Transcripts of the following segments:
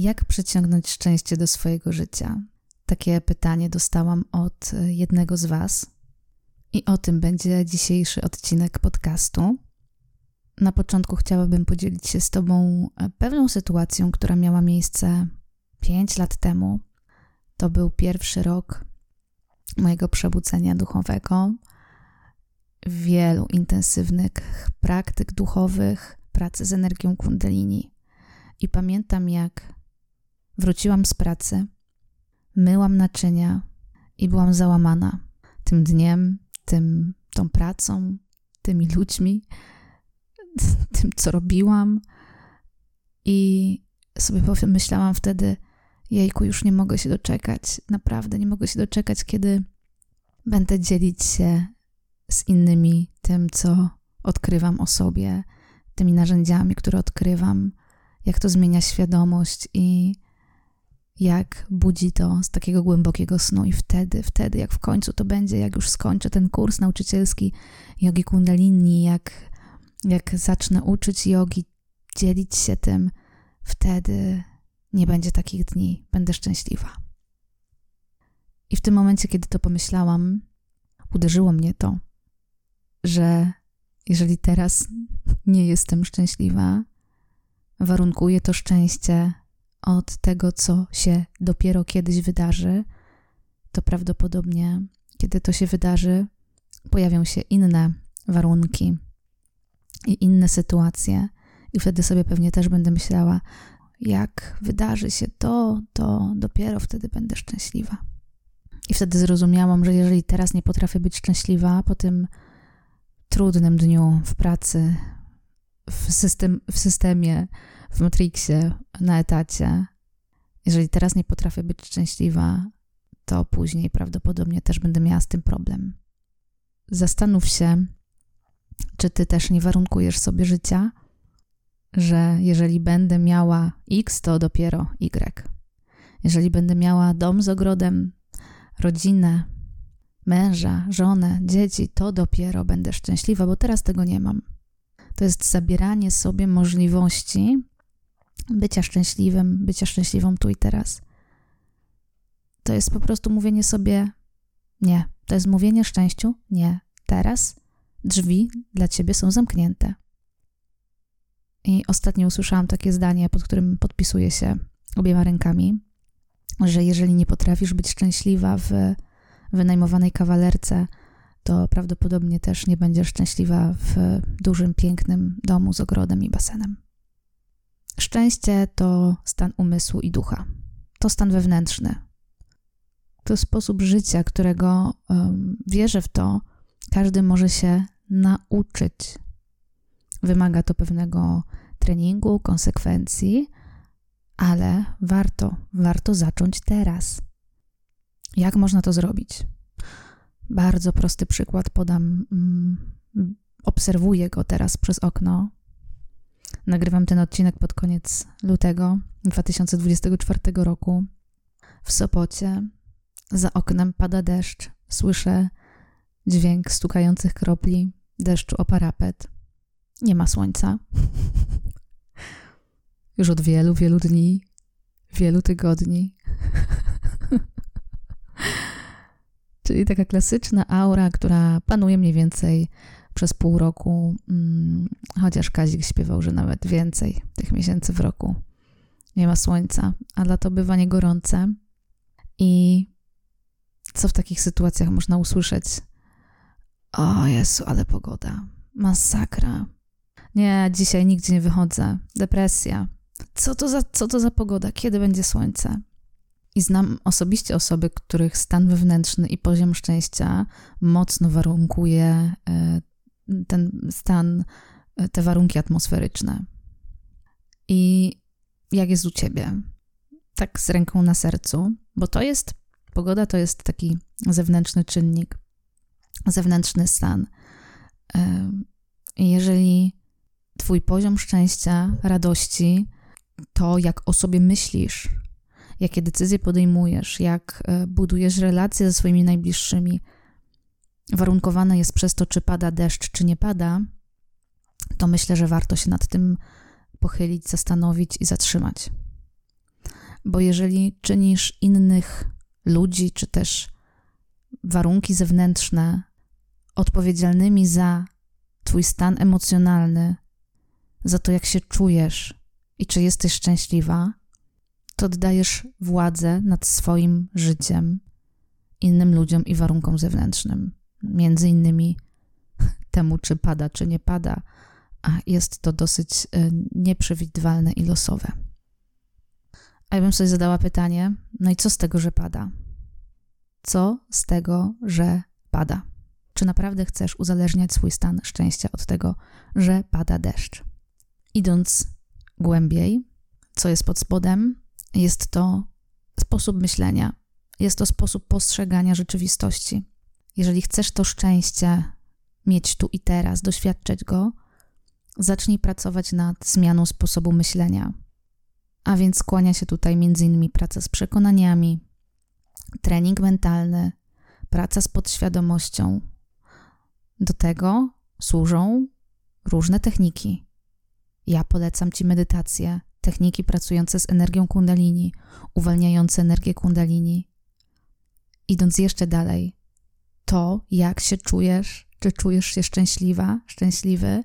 Jak przyciągnąć szczęście do swojego życia? Takie pytanie dostałam od jednego z Was. I o tym będzie dzisiejszy odcinek podcastu. Na początku chciałabym podzielić się z Tobą pewną sytuacją, która miała miejsce 5 lat temu. To był pierwszy rok mojego przebudzenia duchowego, wielu intensywnych praktyk duchowych, pracy z energią Kundalini. I pamiętam, jak wróciłam z pracy, myłam naczynia i byłam załamana tym dniem, tym, tą pracą, tymi ludźmi, tym, co robiłam. I sobie myślałam wtedy, jejku, już nie mogę się doczekać, naprawdę nie mogę się doczekać, kiedy będę dzielić się z innymi tym, co odkrywam o sobie, tymi narzędziami, które odkrywam, jak to zmienia świadomość i jak budzi to z takiego głębokiego snu. I wtedy, wtedy, jak w końcu to będzie, jak już skończę ten kurs nauczycielski jogi kundalini, jak, jak zacznę uczyć jogi, dzielić się tym, wtedy nie będzie takich dni, będę szczęśliwa. I w tym momencie, kiedy to pomyślałam, uderzyło mnie to, że jeżeli teraz nie jestem szczęśliwa, warunkuje to szczęście od tego, co się dopiero kiedyś wydarzy, to prawdopodobnie, kiedy to się wydarzy, pojawią się inne warunki i inne sytuacje, i wtedy sobie pewnie też będę myślała, jak wydarzy się to, to dopiero wtedy będę szczęśliwa. I wtedy zrozumiałam, że jeżeli teraz nie potrafię być szczęśliwa po tym trudnym dniu w pracy, w, system, w systemie, w Matrixie, na etacie, jeżeli teraz nie potrafię być szczęśliwa, to później prawdopodobnie też będę miała z tym problem. Zastanów się, czy ty też nie warunkujesz sobie życia, że jeżeli będę miała X, to dopiero Y. Jeżeli będę miała dom z ogrodem, rodzinę, męża, żonę, dzieci, to dopiero będę szczęśliwa, bo teraz tego nie mam. To jest zabieranie sobie możliwości bycia szczęśliwym, bycia szczęśliwą tu i teraz. To jest po prostu mówienie sobie nie. To jest mówienie szczęściu nie. Teraz drzwi dla ciebie są zamknięte. I ostatnio usłyszałam takie zdanie, pod którym podpisuję się obiema rękami, że jeżeli nie potrafisz być szczęśliwa w wynajmowanej kawalerce, to prawdopodobnie też nie będziesz szczęśliwa w dużym, pięknym domu z ogrodem i basenem. Szczęście to stan umysłu i ducha. To stan wewnętrzny. To sposób życia, którego um, wierzę w to, każdy może się nauczyć. Wymaga to pewnego treningu, konsekwencji, ale warto, warto zacząć teraz. Jak można to zrobić? Bardzo prosty przykład podam. Mm, obserwuję go teraz przez okno. Nagrywam ten odcinek pod koniec lutego 2024 roku. W Sopocie za oknem pada deszcz. Słyszę dźwięk stukających kropli deszczu o parapet. Nie ma słońca. Już od wielu, wielu dni, wielu tygodni. Czyli taka klasyczna aura, która panuje mniej więcej przez pół roku, mm, chociaż Kazik śpiewał, że nawet więcej tych miesięcy w roku. Nie ma słońca, a lato bywa niegorące. I co w takich sytuacjach można usłyszeć? O Jezu, ale pogoda. Masakra. Nie, dzisiaj nigdzie nie wychodzę. Depresja. Co to za, co to za pogoda? Kiedy będzie słońce? I znam osobiście osoby, których stan wewnętrzny i poziom szczęścia mocno warunkuje e, ten stan, e, te warunki atmosferyczne. I jak jest u ciebie? Tak z ręką na sercu, bo to jest, pogoda to jest taki zewnętrzny czynnik, zewnętrzny stan. E, jeżeli Twój poziom szczęścia, radości, to jak o sobie myślisz, jakie decyzje podejmujesz, jak e, budujesz relacje ze swoimi najbliższymi, warunkowane jest przez to, czy pada deszcz, czy nie pada, to myślę, że warto się nad tym pochylić, zastanowić i zatrzymać. Bo jeżeli czynisz innych ludzi, czy też warunki zewnętrzne odpowiedzialnymi za Twój stan emocjonalny, za to, jak się czujesz i czy jesteś szczęśliwa, to oddajesz władzę nad swoim życiem innym ludziom i warunkom zewnętrznym. Między innymi temu, czy pada, czy nie pada, a jest to dosyć e, nieprzewidywalne i losowe. A ja bym sobie zadała pytanie: no i co z tego, że pada? Co z tego, że pada? Czy naprawdę chcesz uzależniać swój stan szczęścia od tego, że pada deszcz? Idąc głębiej, co jest pod spodem, jest to sposób myślenia, jest to sposób postrzegania rzeczywistości. Jeżeli chcesz to szczęście mieć tu i teraz, doświadczać go, zacznij pracować nad zmianą sposobu myślenia. A więc skłania się tutaj m.in. praca z przekonaniami, trening mentalny, praca z podświadomością. Do tego służą różne techniki. Ja polecam Ci medytację, techniki pracujące z energią kundalini, uwalniające energię kundalini. Idąc jeszcze dalej, to jak się czujesz, czy czujesz się szczęśliwa, szczęśliwy,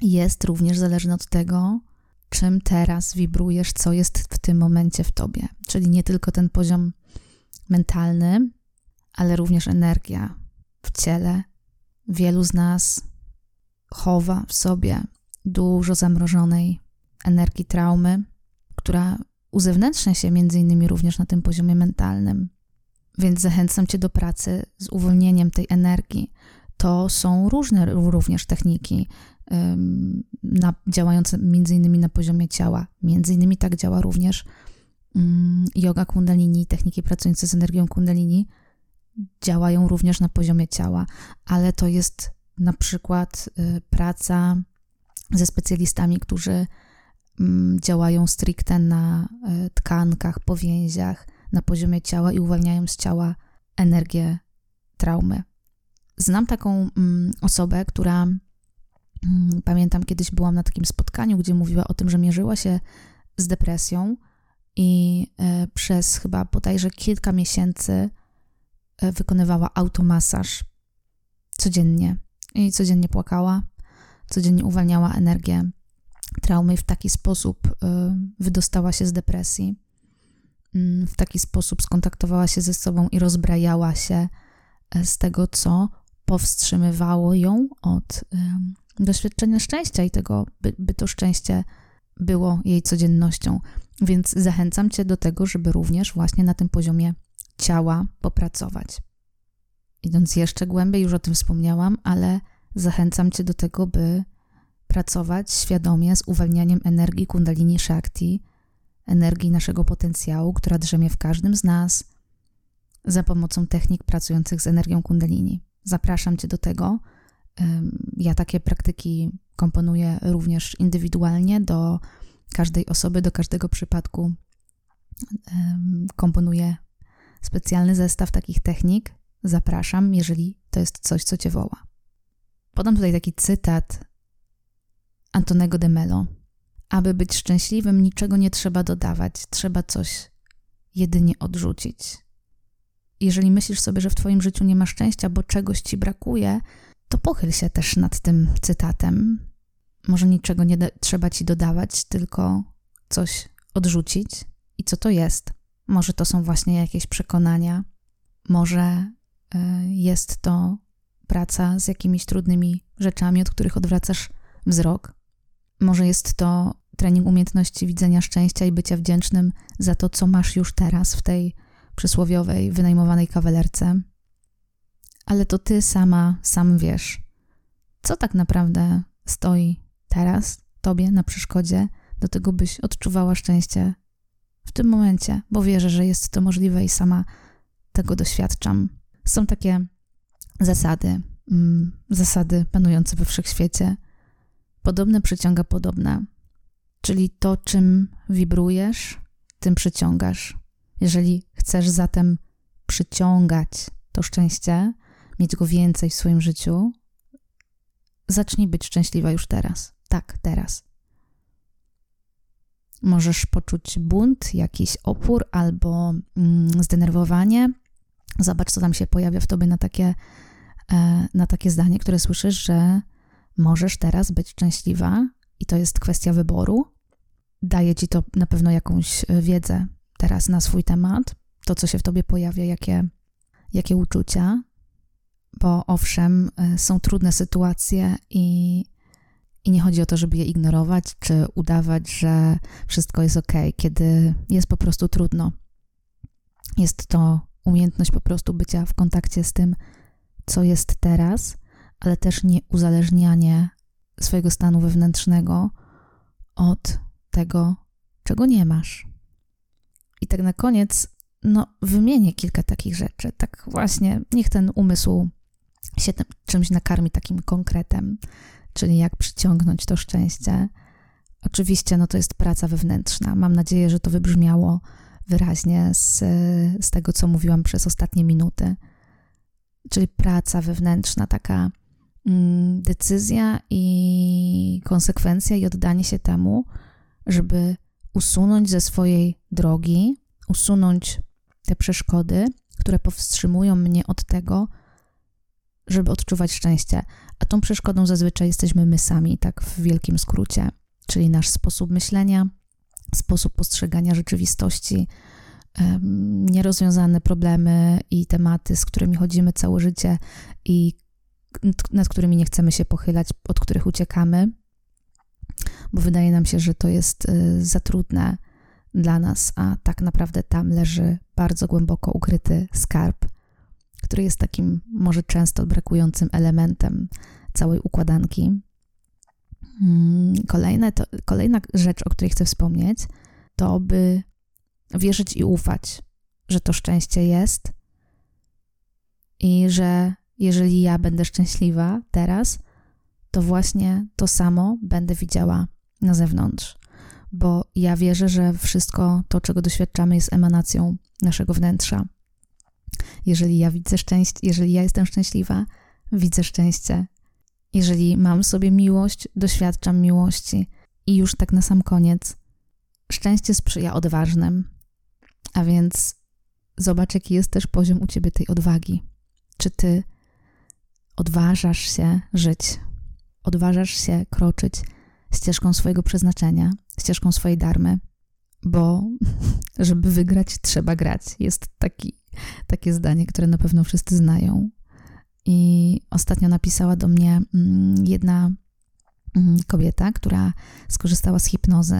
jest również zależne od tego, czym teraz wibrujesz, co jest w tym momencie w tobie. Czyli nie tylko ten poziom mentalny, ale również energia w ciele. Wielu z nas chowa w sobie dużo zamrożonej energii traumy, która uzewnętrznia się między innymi również na tym poziomie mentalnym. Więc zachęcam Cię do pracy z uwolnieniem tej energii. To są różne również techniki na, działające między innymi na poziomie ciała. Między innymi tak działa również yoga kundalini, techniki pracujące z energią kundalini działają również na poziomie ciała, ale to jest na przykład y, praca ze specjalistami, którzy działają stricte na y, tkankach, powięziach, na poziomie ciała i uwalniają z ciała energię traumy. Znam taką mm, osobę, która mm, pamiętam kiedyś byłam na takim spotkaniu, gdzie mówiła o tym, że mierzyła się z depresją i e, przez chyba bodajże kilka miesięcy e, wykonywała automasaż codziennie i codziennie płakała, codziennie uwalniała energię traumy i w taki sposób e, wydostała się z depresji. Mm, w taki sposób skontaktowała się ze sobą i rozbrajała się e, z tego, co powstrzymywało ją od doświadczenia szczęścia i tego, by, by to szczęście było jej codziennością. Więc zachęcam Cię do tego, żeby również właśnie na tym poziomie ciała popracować. Idąc jeszcze głębiej, już o tym wspomniałam, ale zachęcam Cię do tego, by pracować świadomie z uwalnianiem energii Kundalini Shakti, energii naszego potencjału, która drzemie w każdym z nas, za pomocą technik pracujących z energią Kundalini. Zapraszam Cię do tego. Ja takie praktyki komponuję również indywidualnie do każdej osoby, do każdego przypadku. Komponuję specjalny zestaw takich technik. Zapraszam, jeżeli to jest coś, co Cię woła. Podam tutaj taki cytat Antonego de Mello. Aby być szczęśliwym, niczego nie trzeba dodawać, trzeba coś jedynie odrzucić. Jeżeli myślisz sobie, że w Twoim życiu nie ma szczęścia, bo czegoś ci brakuje, to pochyl się też nad tym cytatem. Może niczego nie trzeba ci dodawać, tylko coś odrzucić. I co to jest? Może to są właśnie jakieś przekonania, może y, jest to praca z jakimiś trudnymi rzeczami, od których odwracasz wzrok. Może jest to trening umiejętności widzenia szczęścia i bycia wdzięcznym za to, co masz już teraz w tej przysłowiowej, wynajmowanej kawalerce. Ale to ty sama, sam wiesz, co tak naprawdę stoi teraz tobie na przeszkodzie do tego, byś odczuwała szczęście w tym momencie, bo wierzę, że jest to możliwe i sama tego doświadczam. Są takie zasady, mm, zasady panujące we wszechświecie. Podobne przyciąga podobne. Czyli to, czym wibrujesz, tym przyciągasz. Jeżeli chcesz zatem przyciągać to szczęście, mieć go więcej w swoim życiu, zacznij być szczęśliwa już teraz. Tak, teraz. Możesz poczuć bunt, jakiś opór albo mm, zdenerwowanie. Zobacz, co tam się pojawia w tobie na takie, e, na takie zdanie, które słyszysz, że możesz teraz być szczęśliwa i to jest kwestia wyboru. Daje ci to na pewno jakąś e, wiedzę teraz na swój temat, to co się w tobie pojawia, jakie, jakie uczucia, bo owszem, e, są trudne sytuacje i, i nie chodzi o to, żeby je ignorować czy udawać, że wszystko jest ok, kiedy jest po prostu trudno. Jest to umiejętność po prostu bycia w kontakcie z tym, co jest teraz, ale też nie uzależnianie swojego stanu wewnętrznego od tego, czego nie masz. I tak na koniec, no, wymienię kilka takich rzeczy. Tak właśnie, niech ten umysł się tym, czymś nakarmi takim konkretem, czyli jak przyciągnąć to szczęście. Oczywiście, no to jest praca wewnętrzna. Mam nadzieję, że to wybrzmiało wyraźnie z, z tego, co mówiłam przez ostatnie minuty. Czyli praca wewnętrzna, taka mm, decyzja i konsekwencja i oddanie się temu, żeby usunąć ze swojej drogi, usunąć te przeszkody, które powstrzymują mnie od tego, żeby odczuwać szczęście. A tą przeszkodą zazwyczaj jesteśmy my sami, tak w wielkim skrócie, czyli nasz sposób myślenia, sposób postrzegania rzeczywistości, nierozwiązane problemy i tematy, z którymi chodzimy całe życie i nad którymi nie chcemy się pochylać, od których uciekamy, bo wydaje nam się, że to jest y, za trudne dla nas, a tak naprawdę tam leży bardzo głęboko ukryty skarb, który jest takim może często brakującym elementem całej układanki. Mm, kolejne to, kolejna rzecz, o której chcę wspomnieć, to by wierzyć i ufać, że to szczęście jest i że jeżeli ja będę szczęśliwa teraz, to właśnie to samo będę widziała na zewnątrz, bo ja wierzę, że wszystko to, czego doświadczamy, jest emanacją naszego wnętrza. Jeżeli ja widzę szczęście, jeżeli ja jestem szczęśliwa, widzę szczęście. Jeżeli mam sobie miłość, doświadczam miłości. I już tak na sam koniec, szczęście sprzyja odważnym. A więc zobacz, jaki jest też poziom u ciebie tej odwagi. Czy ty odważasz się żyć, odważasz się kroczyć ścieżką swojego przeznaczenia, ścieżką swojej darmy, bo żeby wygrać, trzeba grać. Jest taki, takie zdanie, które na pewno wszyscy znają. I ostatnio napisała do mnie mm, jedna mm, kobieta, która skorzystała z hipnozy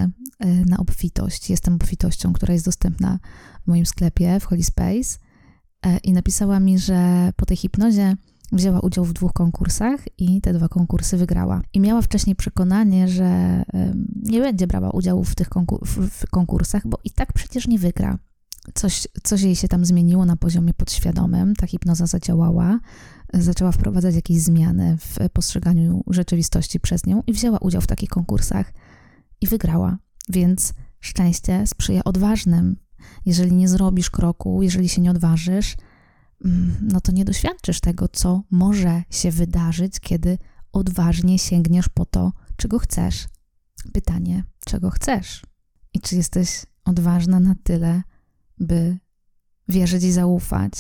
y, na obfitość. Jestem obfitością, która jest dostępna w moim sklepie w Holy Space. E, I napisała mi, że po tej hipnozie wzięła udział w dwóch konkursach i te dwa konkursy wygrała. I miała wcześniej przekonanie, że nie będzie brała udziału w tych konkursach, bo i tak przecież nie wygra. Coś, coś jej się tam zmieniło na poziomie podświadomym, ta hipnoza zadziałała, zaczęła wprowadzać jakieś zmiany w postrzeganiu rzeczywistości przez nią i wzięła udział w takich konkursach i wygrała. Więc szczęście sprzyja odważnym. Jeżeli nie zrobisz kroku, jeżeli się nie odważysz, no to nie doświadczysz tego, co może się wydarzyć, kiedy odważnie sięgniesz po to, czego chcesz. Pytanie, czego chcesz? I czy jesteś odważna na tyle, by wierzyć i zaufać,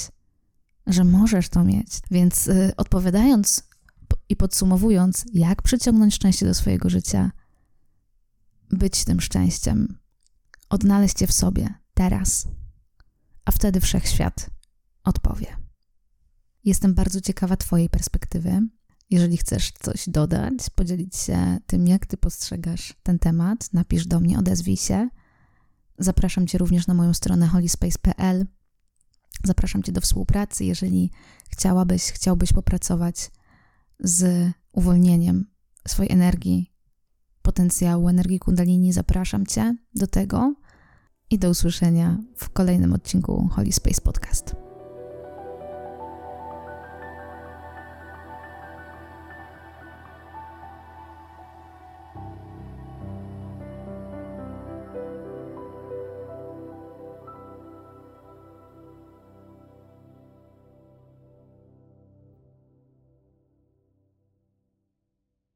że możesz to mieć? Więc y, odpowiadając i podsumowując, jak przyciągnąć szczęście do swojego życia, być tym szczęściem, odnaleźć je w sobie teraz, a wtedy wszechświat odpowie. Jestem bardzo ciekawa Twojej perspektywy. Jeżeli chcesz coś dodać, podzielić się tym, jak Ty postrzegasz ten temat, napisz do mnie, odezwij się. Zapraszam Cię również na moją stronę holyspace.pl. Zapraszam Cię do współpracy, jeżeli chciałabyś, chciałbyś popracować z uwolnieniem swojej energii, potencjału, energii kundalini. Zapraszam Cię do tego i do usłyszenia w kolejnym odcinku Holy Space Podcast.